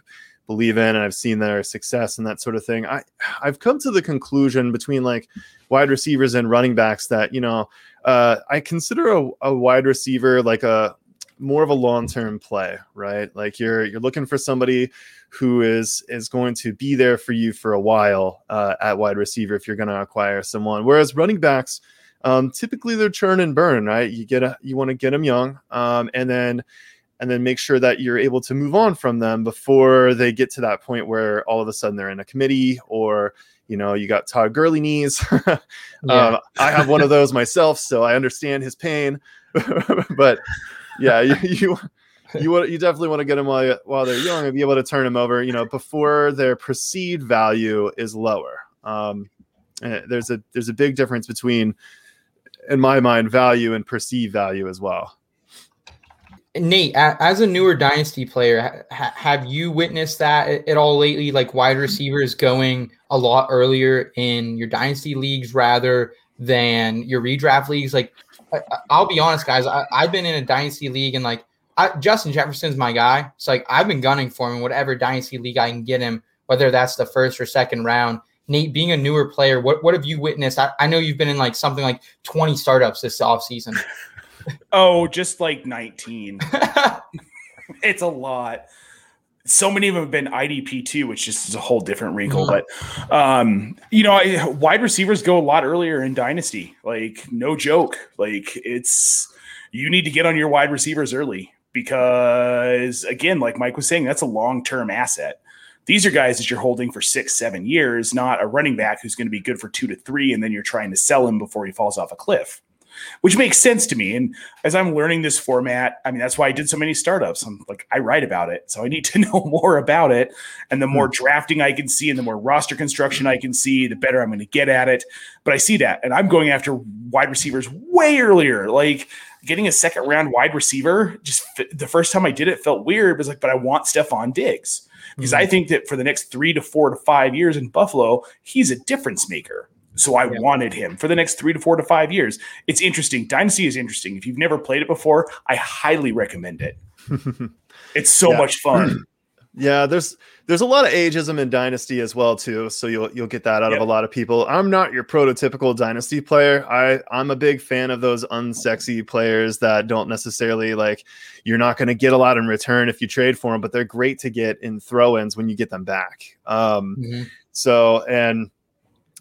believe in and I've seen their success and that sort of thing, I I've come to the conclusion between like wide receivers and running backs that you know uh, I consider a, a wide receiver like a more of a long-term play, right? Like you're you're looking for somebody who is is going to be there for you for a while uh, at wide receiver if you're going to acquire someone. Whereas running backs, um, typically they're churn and burn, right? You get a you want to get them young, um, and then and then make sure that you're able to move on from them before they get to that point where all of a sudden they're in a committee or you know you got Todd Gurley knees. um, I have one of those myself, so I understand his pain. but yeah, you you, you want you definitely want to get them while while they're young and be able to turn them over, you know, before their perceived value is lower. Um, eh, there's a there's a big difference between, in my mind, value and perceived value as well. Nate, as a newer dynasty player, ha- have you witnessed that at- all lately? Like wide receivers going a lot earlier in your dynasty leagues rather than your redraft leagues. Like, I- I- I'll be honest, guys. I, I've been in a dynasty league, and like I, Justin Jefferson's my guy. It's like I've been gunning for him, in whatever dynasty league I can get him, whether that's the first or second round. Nate, being a newer player, what what have you witnessed? I, I know you've been in like something like twenty startups this offseason. Oh, just like 19. it's a lot. So many of them have been IDP too, which just is a whole different wrinkle. But um, you know, I, wide receivers go a lot earlier in dynasty. Like, no joke. Like, it's you need to get on your wide receivers early because, again, like Mike was saying, that's a long term asset. These are guys that you're holding for six, seven years, not a running back who's going to be good for two to three, and then you're trying to sell him before he falls off a cliff which makes sense to me. And as I'm learning this format, I mean, that's why I did so many startups. I'm like, I write about it. So I need to know more about it. And the more hmm. drafting I can see and the more roster construction I can see, the better I'm going to get at it. But I see that. And I'm going after wide receivers way earlier. Like getting a second round wide receiver, just the first time I did it felt weird. It was like, but I want Stefon Diggs because I mm-hmm. think that for the next three to four to five years in Buffalo, he's a difference maker. So I Yeah. wanted him for the next three to four to five years. It's interesting. Dynasty is interesting. If you've never played it before, I highly recommend it. It's so Yeah. much fun. Yeah, there's there's a lot of ageism in Dynasty as well too, so you'll you'll get that out Yep. of a lot of people. I'm not your prototypical Dynasty player. I I'm a big fan of those unsexy players that don't necessarily like you're not going to get a lot in return if you trade for them, but they're great to get in throw-ins when you get them back. Um, Mhm. so and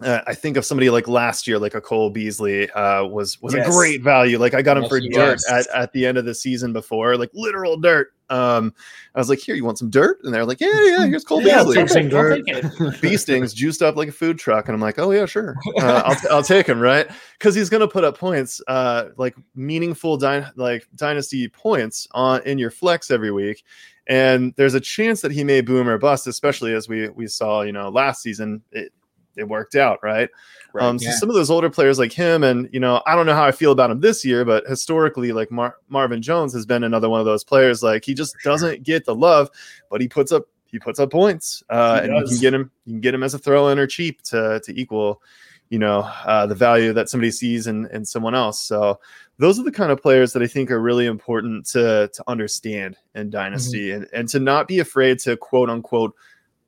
uh, I think of somebody like last year, like a Cole Beasley, uh, was was Yes. a great value. Like I got him Yes, for dirt at, at the end of the season before, like literal dirt. Um, I was like, "Here, you want some dirt?" And they're like, "Yeah, yeah, here's Cole Yeah, Beasley." take some dirt. Bee stings juiced up like a food truck, and I'm like, "Oh yeah, sure, uh, I'll, I'll take him, right?" Because he's gonna put up points, uh, like meaningful, dy- like dynasty points on in your flex every week, and there's a chance that he may boom or bust, especially as we we saw, you know, last season. It it worked out, right? um, so yeah. some of those older players like him, and you know, I don't know how I feel about him this year, but historically, like Mar- Marvin Jones has been another one of those players. Like he just doesn't get the love, but he puts up he puts up points, uh, and you can get him you can get him as a throw in or cheap to to equal, you know, uh, the value that somebody sees in in someone else. So those are the kind of players that I think are really important to to understand in dynasty and and to not be afraid to quote unquote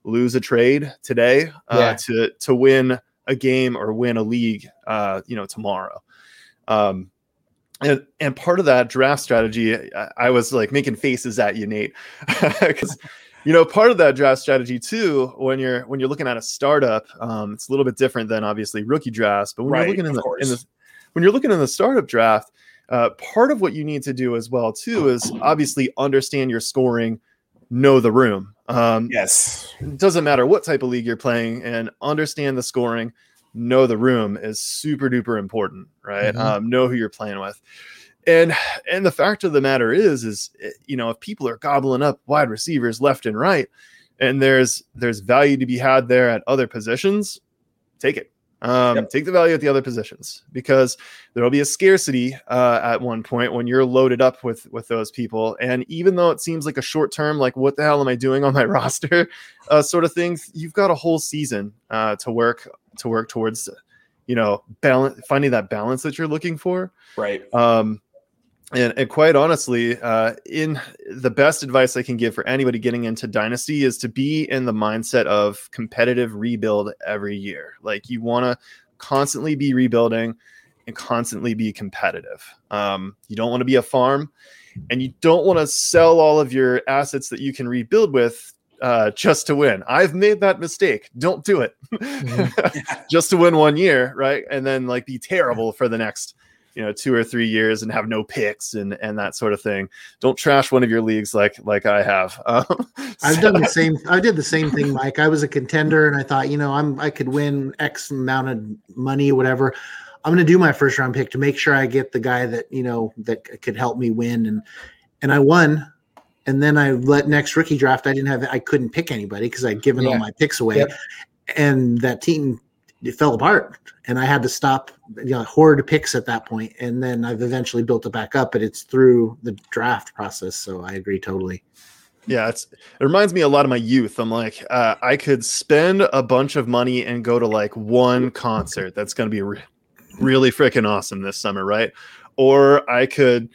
lose a trade today uh, Yeah. to to win a game or win a league uh, you know tomorrow um and and part of that draft strategy I, I was like making faces at you nate because you know part of that draft strategy too when you're when you're looking at a startup um it's a little bit different than obviously rookie drafts but when Right, you're looking in the, in the when you're looking in the startup draft uh, part of what you need to do as well too is obviously understand your scoring know the room. Um, Yes. it doesn't matter what type of league you're playing and understand the scoring. Know the room is super duper important right? Mhm. um, know who you're playing with. And and the fact of the matter is is eh, you know if people are gobbling up wide receivers left and right and there's there's value to be had there at other positions take it um, yep. take the value at the other positions because there'll be a scarcity uh, at one point when you're loaded up with with those people. And even though it seems like a short term like what the hell am i doing on my roster uh, sort of things you've got a whole season uh, to work to work towards you know balance finding that balance that you're looking for. Right. Um and, and quite honestly, uh, in the best advice I can give for anybody getting into Dynasty is to be in the mindset of competitive rebuild every year. Like you want to constantly be rebuilding and constantly be competitive. Um, you don't want to be a farm, and you don't want to sell all of your assets that you can rebuild with uh, just to win. I've made that mistake. Don't do it. Mm-hmm. just to win one year, right? And then like be terrible for the next you know two or three years and have no picks and and that sort of thing don't trash one of your leagues like like i have um, i've so. done the same i did the same thing mike i was a contender and i thought you know i'm i could win x amount of money whatever i'm going to do my first round pick to make sure i get the guy that you know that could help me win and and i won and then i let next rookie draft i didn't have i couldn't pick anybody because i'd given yeah. all my picks away yep. and that team it fell apart and I had to stop you know hoard picks at that point and then I've eventually built it back up but it's through the draft process so I agree totally. Yeah, it's it reminds me a lot of my youth. I'm like, uh, I could spend a bunch of money and go to like one concert that's going to be re- really freaking awesome this summer, right? Or I could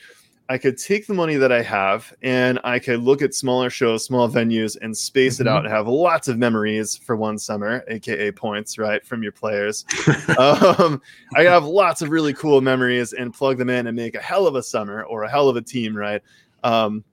I could take the money that I have and I could look at smaller shows, small venues, and space mm-hmm. it out and have lots of memories for one summer, aka points, right, from your players. um, I have lots of really cool memories and plug them in and make a hell of a summer or a hell of a team, right? Um,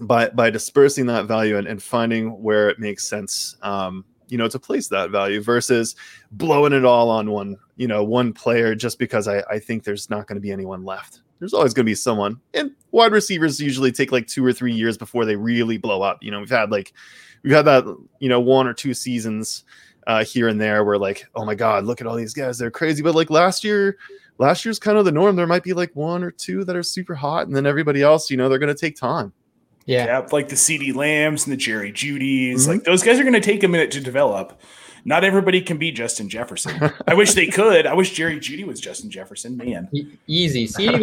by by dispersing that value and, and finding where it makes sense um, you know to place that value versus blowing it all on one you know one player just because i, I think there's not going to be anyone left there's always going to be someone. And wide receivers usually take like two or three years before they really blow up. You know, we've had like we've had that you know one or two seasons uh, here and there where like oh my god, look at all these guys, they're crazy. But like last year, last year's kind of the norm. There might be like one or two that are super hot, and then everybody else, you know, they're going to take time. Yeah. yeah, like the CeeDee Lambs and the Jerry Jeudy's. mm-hmm. like those guys are going to take a minute to develop not everybody can be Justin Jefferson. I wish they could. I wish Jerry Jeudy was Justin Jefferson. Man, easy. CeeDee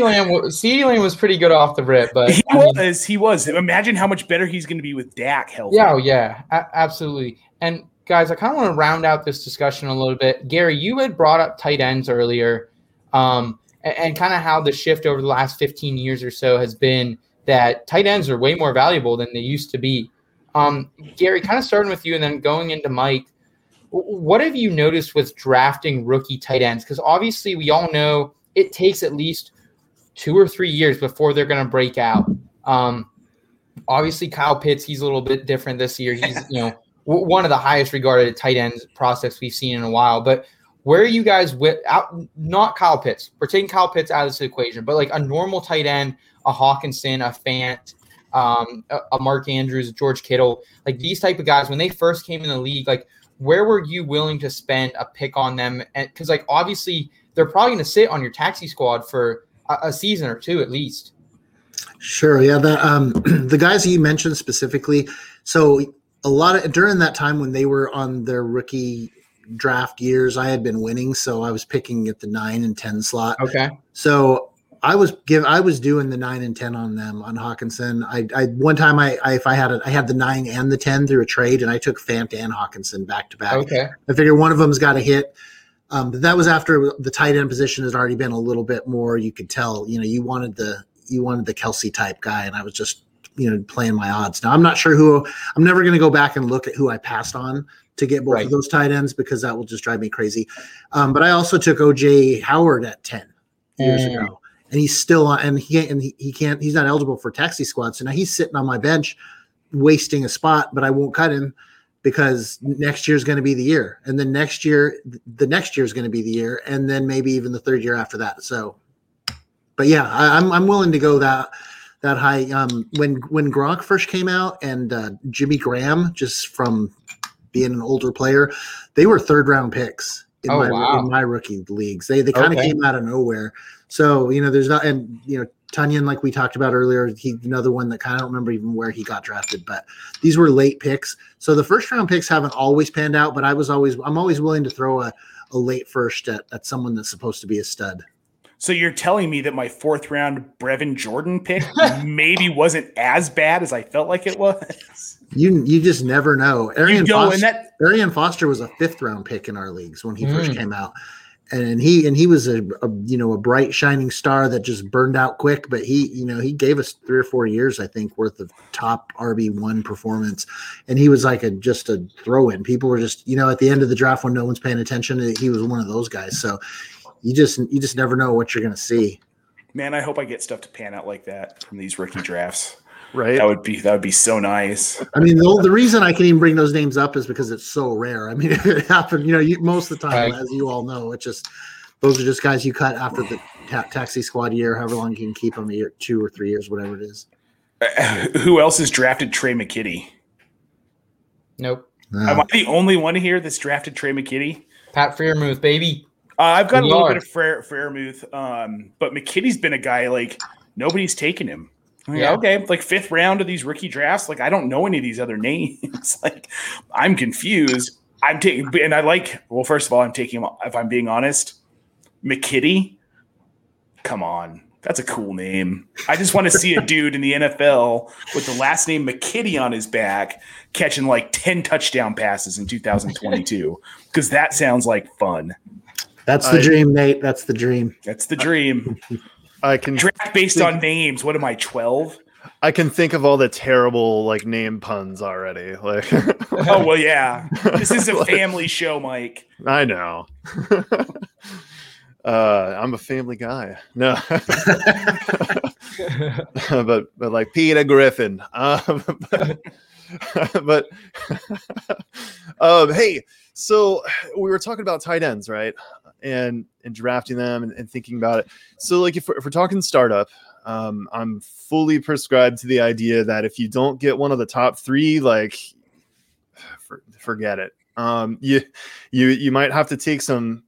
Lamb. CeeDee Lamb was pretty good off the rip, but he I was. Mean, he was. Imagine how much better he's going to be with Dak healthy. Yeah, oh, yeah, absolutely. And guys, I kind of want to round out this discussion a little bit. Gary, you had brought up tight ends earlier, um, and, and kind of how the shift over the last 15 years or so has been that tight ends are way more valuable than they used to be. Um, Gary, kind of starting with you and then going into Mike, what have you noticed with drafting rookie tight ends? Because obviously, we all know it takes at least two or three years before they're going to break out. Um, obviously, Kyle Pitts, he's a little bit different this year. He's, you know, one of the highest regarded tight ends prospects we've seen in a while. But where are you guys with out? Not Kyle Pitts. We're taking Kyle Pitts out of this equation, but like a normal tight end, a Hockenson, a Fant, um, a, Mark Andrews, George Kittle, like these type of guys when they first came in the league, like where were you willing to spend a pick on them? Because like obviously they're probably going to sit on your taxi squad for a, a, season or two at least. Sure. Yeah. The um the guys you mentioned specifically. So a lot of during that time when they were on their rookie draft years, I had been winning, so I was picking at the nine and ten slot. Okay. So I was give I was doing the nine and ten on them on Hockenson. I, I one time I, I if I had a, I had the nine and the ten through a trade, and I took Fant and Hockenson back to back. Okay, I figure one of them's got a hit. Um, but that was after the tight end position has already been a little bit more. You could tell, you know, you wanted the you wanted the Kelce type guy, and I was just you know playing my odds. Now I'm not sure who. I'm never going to go back and look at who I passed on to get both right. of those tight ends because that will just drive me crazy. Um, but I also took OJ Howard at ten years mm. ago and he's still on, and he and he, he can't. He's not eligible for taxi squad. So now he's sitting on my bench, wasting a spot. But I won't cut him because next year is going to be the year, and then next year, the next year is going to be the year, and then maybe even the third year after that. So, but yeah, I, am I'm, I'm willing to go that that high. Um, when when Gronk first came out, and uh, Jimmy Graham, just from being an older player, they were third round picks in, Oh, my, wow. in my rookie leagues. They they kind of Okay. came out of nowhere. So you know, there's not, and you know, Tunyon, like we talked about earlier, he another one that kind of don't remember even where he got drafted, but these were late picks. So the first round picks haven't always panned out, but I was always I'm always willing to throw a, a late first at, at someone that's supposed to be a stud. So you're telling me that my fourth round Brevin Jordan pick maybe wasn't as bad as I felt like it was? You you just never know. Arian know, Foster, that Arian Foster was a fifth round pick in our leagues when he first Mm. came out. And he and he was a, a you know a bright shining star that just burned out quick, but he you know he gave us three or four years I think worth of top RB one performance, and he was like a just a throw in. People were just you know at the end of the draft when no one's paying attention, he was one of those guys. So you just you just never know what you're gonna see. man, I hope I get stuff to pan out like that from these rookie drafts. right? That would be that would be so nice. I mean, the, the reason I can even bring those names up is because it's so rare. I mean, if it happened, you know, you, most of the time, Right. as you all know, it's just those are just guys you cut after the ta- taxi squad year, however long you can keep them a year, two or three years, whatever it is. Uh, Who else has drafted Tre' McKitty? Nope. Am Uh, I the only one here that's drafted Tre' McKitty? Pat Freiermuth, baby. Uh, I've got a little are. bit of Fair Freiermuth, um, but McKitty's been a guy like nobody's taken him. Like, Yeah. Okay, like fifth round of these rookie drafts. Like I don't know any of these other names. like I'm confused. I'm taking, and I like. Well, first of all, I'm taking. If I'm being honest, McKitty. Come on, that's a cool name. I just want to see a dude in the NFL with the last name McKitty on his back catching like ten touchdown passes in 2022 because that sounds like fun. That's the I- dream, Nate. That's the dream. That's the dream. I can Draft based on names. What am I, 12? I can think of all the terrible like name puns already. Like Oh, well, yeah. This is a family show, Mike. I know. uh, I'm a family guy. No, but but like Peter Griffin. Um, but but um, hey, so we were talking about tight ends, right? And and drafting them and, and thinking about it. So like if we're, if we're talking startup, um, I'm fully prescribed to the idea that if you don't get one of the top three, like for, forget it. Um, you you you might have to take some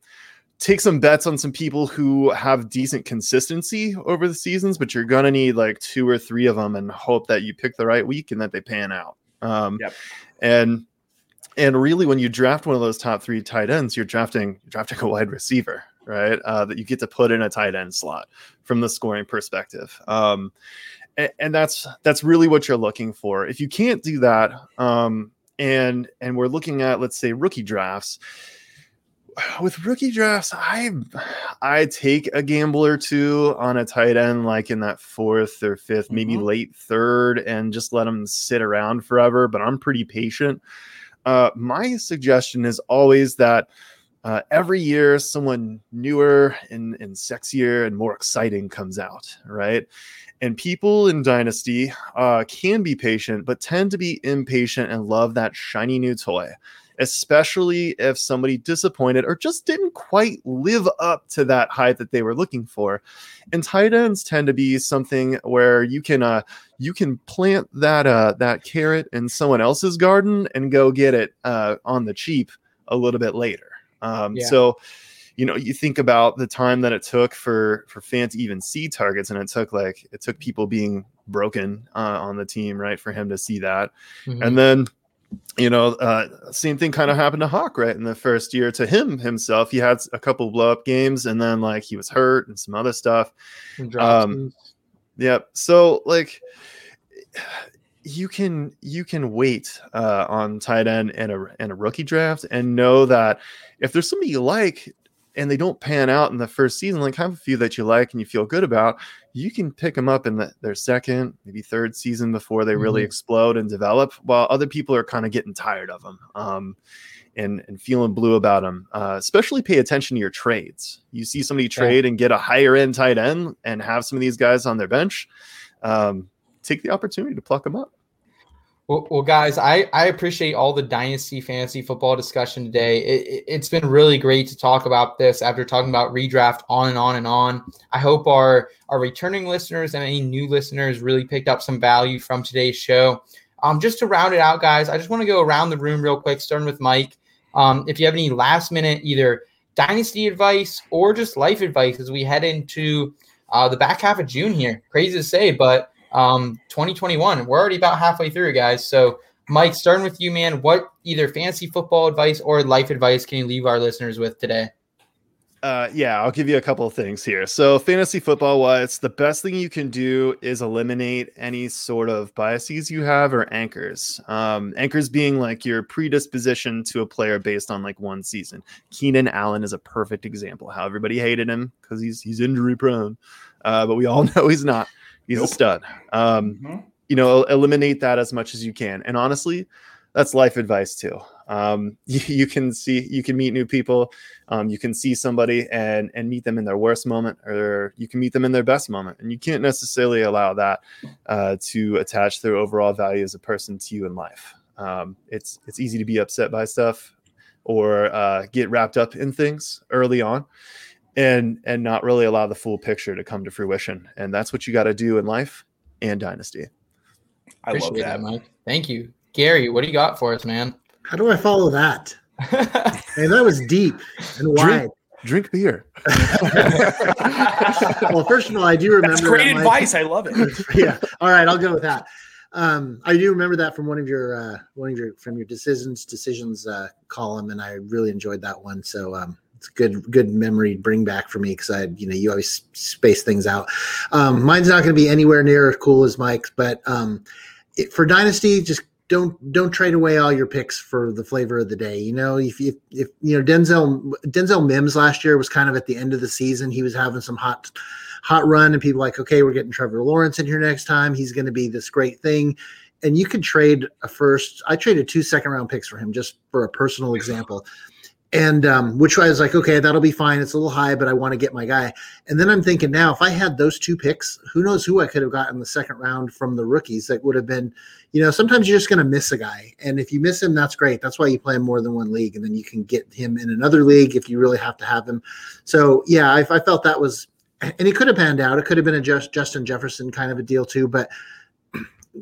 take some bets on some people who have decent consistency over the seasons, but you're gonna need like two or three of them and hope that you pick the right week and that they pan out. Um, Yep. And and really, when you draft one of those top three tight ends, you're drafting you're drafting a wide receiver, right? Uh, that you get to put in a tight end slot from the scoring perspective. Um, and, and that's that's really what you're looking for. If you can't do that, um, and and we're looking at let's say rookie drafts with rookie drafts i i take a gamble or two on a tight end like in that fourth or 5th maybe Mhm. late third and just let them sit around forever but i'm pretty patient uh, my suggestion is always that uh, every year someone newer and, and sexier and more exciting comes out right? And people in dynasty uh, can be patient but tend to be impatient and love that shiny new toy especially if somebody disappointed or just didn't quite live up to that height that they were looking for. And tight ends tend to be something where you can uh you can plant that uh that carrot in someone else's garden and go get it uh on the cheap a little bit later. Um Yeah. so you know, you think about the time that it took for for fans to even see targets, and it took like it took people being broken uh, on the team, right, for him to see that. Mhm. And then, you know, uh, same thing kind of happened to Hawk, right? In the first year to him himself, he had a couple blow up games and then like he was hurt and some other stuff. Um, Yep. So like you can you can wait uh, on tight end and a and a rookie draft and know that if there's somebody you like and they don't pan out in the first season, like have a few that you like and you feel good about, you can pick them up in the, their second, maybe third season before they really Mhm. explode and develop. While other people are kind of getting tired of them. Um, and, and feeling blue about them. Uh, especially pay attention to your trades. You see somebody trade and get a higher end tight end and have some of these guys on their bench. Um, take the opportunity to pluck them up. Well, well, guys, I, I appreciate all the dynasty fantasy football discussion today. It, it, it's been really great to talk about this after talking about redraft on and on and on. I hope our our returning listeners and any new listeners really picked up some value from today's show. Um, just to round it out, guys, I just want to go around the room real quick, starting with Mike. Um, if you have any last minute either dynasty advice or just life advice as we head into uh, the back half of June here. Crazy to say, but um, 2021, we're already about halfway through, guys. So, Mike, starting with you, man, what either fancy football advice or life advice can you leave our listeners with today? Uh, yeah, I'll give you a couple of things here. So, fantasy football wise, the best thing you can do is eliminate any sort of biases you have or anchors. Um, anchors being like your predisposition to a player based on like one season. Keenan Allen is a perfect example. How everybody hated him because he's he's injury prone, uh, but we all know he's not. He's nope. a stud. Um, mm-hmm. You know, eliminate that as much as you can. And honestly, that's life advice too. Um, you, you, can see, you can meet new people. Um, you can see somebody and and meet them in their worst moment, or you can meet them in their best moment, and you can't necessarily allow that uh, to attach their overall value as a person to you in life. Um, it's it's easy to be upset by stuff or uh, get wrapped up in things early on and and not really allow the full picture to come to fruition and that's what you got to do in life and dynasty i Appreciate love that. that mike thank you gary what do you got for us man how do I follow that? hey, that was deep and wide. Drink, drink beer. well, first of all, I do remember. That's great that advice. My, I love it. yeah. All right, I'll go with that. Um, I do remember that from one of your uh, one of your from your decisions decisions uh, column, and I really enjoyed that one. So um, it's a good good memory bring back for me because I you know you always space things out. Um, mine's not going to be anywhere near as cool as Mike's, but um, it, for Dynasty, just don't don't trade away all your picks for the flavor of the day. You know, if if, if you know Denzel Denzel Mims last year was kind of at the end of the season, he was having some hot hot run, and people like, okay, we're getting Trevor Lawrence in here next time. He's going to be this great thing, and you could trade a first. I traded two second round picks for him just for a personal example and um, which I was like, okay, that'll be fine. It's a little high, but I want to get my guy. And then I'm thinking now, if I had those two picks, who knows who I could have gotten the second round from the rookies that would have been, you know, sometimes you're just going to miss a guy. And if you miss him, that's great. That's why you play more than one league. And then you can get him in another league if you really have to have him. So, yeah, I, I felt that was, and he could have panned out. It could have been a just Justin Jefferson kind of a deal too. But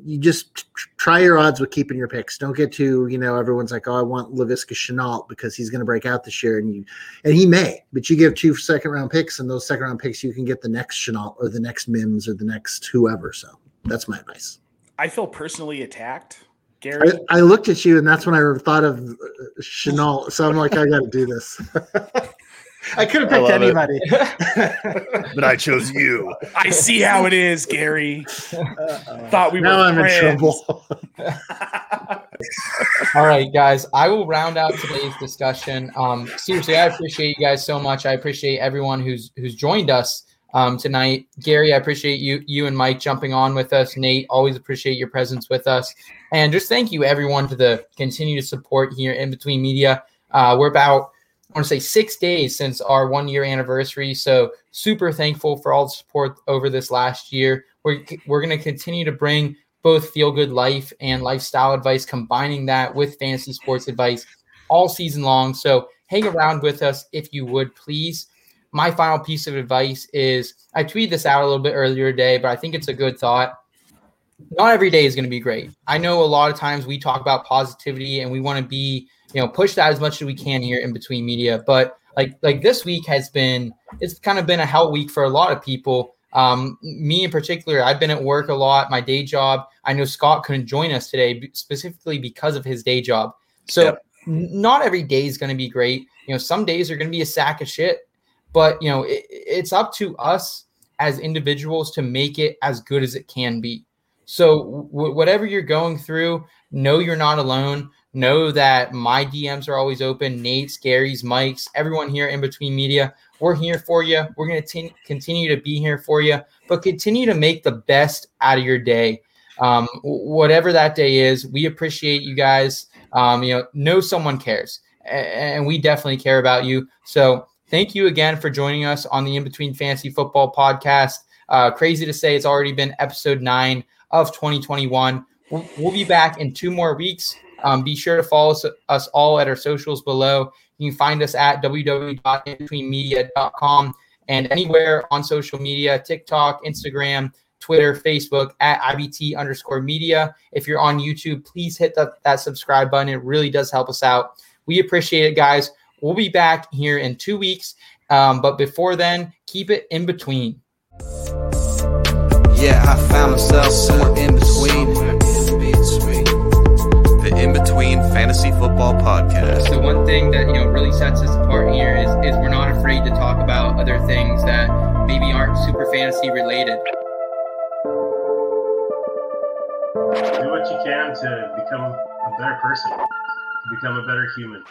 you just try your odds with keeping your picks. Don't get too, you know, everyone's like, oh, I want Laviska Shenault because he's going to break out this year, and you, and he may, but you give two second round picks, and those second round picks, you can get the next Shenault or the next Mims or the next whoever. So that's my advice. I feel personally attacked, Gary. I, I looked at you, and that's when I thought of uh, Shenault. So I'm like, I got to do this. I could have picked anybody, but I chose you. I see how it is, Gary. Uh-oh. Thought we now were. I'm friends. in trouble. All right, guys. I will round out today's discussion. Um, seriously, I appreciate you guys so much. I appreciate everyone who's who's joined us um, tonight. Gary, I appreciate you you and Mike jumping on with us. Nate, always appreciate your presence with us, and just thank you everyone for the continued support here in between media. Uh, we're about I want to say six days since our one year anniversary. So super thankful for all the support over this last year. We're, we're going to continue to bring both feel good life and lifestyle advice, combining that with fantasy sports advice all season long. So hang around with us if you would, please. My final piece of advice is I tweeted this out a little bit earlier today, but I think it's a good thought. Not every day is going to be great. I know a lot of times we talk about positivity and we want to be you know push that as much as we can here in between media. But like like this week has been it's kind of been a hell week for a lot of people. Um, me in particular i've been at work a lot my day job. I know scott couldn't join us today specifically because of his day job. So yep. not every day is going to be great. You know some days are going to be a sack of shit. But you know it, it's up to us as individuals to make it as good as it can be. So w- whatever you're going through know you're not alone know that my DMs are always open. Nate's, Gary's, Mike's, everyone here in between media. We're here for you. We're going to continue to be here for you, but continue to make the best out of your day. Um, whatever that day is, we appreciate you guys. Um, you know, know someone cares, and we definitely care about you. So thank you again for joining us on the In Between Fantasy Football podcast. Uh, crazy to say, it's already been episode nine of 2021. We'll, we'll be back in two more weeks. Um, be sure to follow us, us, all at our socials below. You can find us at www.inbetweenmedia.com and anywhere on social media TikTok, Instagram, Twitter, Facebook at IBT underscore media. If you're on YouTube, please hit the, that subscribe button. It really does help us out. We appreciate it, guys. We'll be back here in two weeks. Um, but before then, keep it in between. Yeah, I found myself somewhere in between. The In Between Fantasy Football Podcast. So one thing that you know really sets us apart here is is we're not afraid to talk about other things that maybe aren't super fantasy related. Do what you can to become a better person, to become a better human.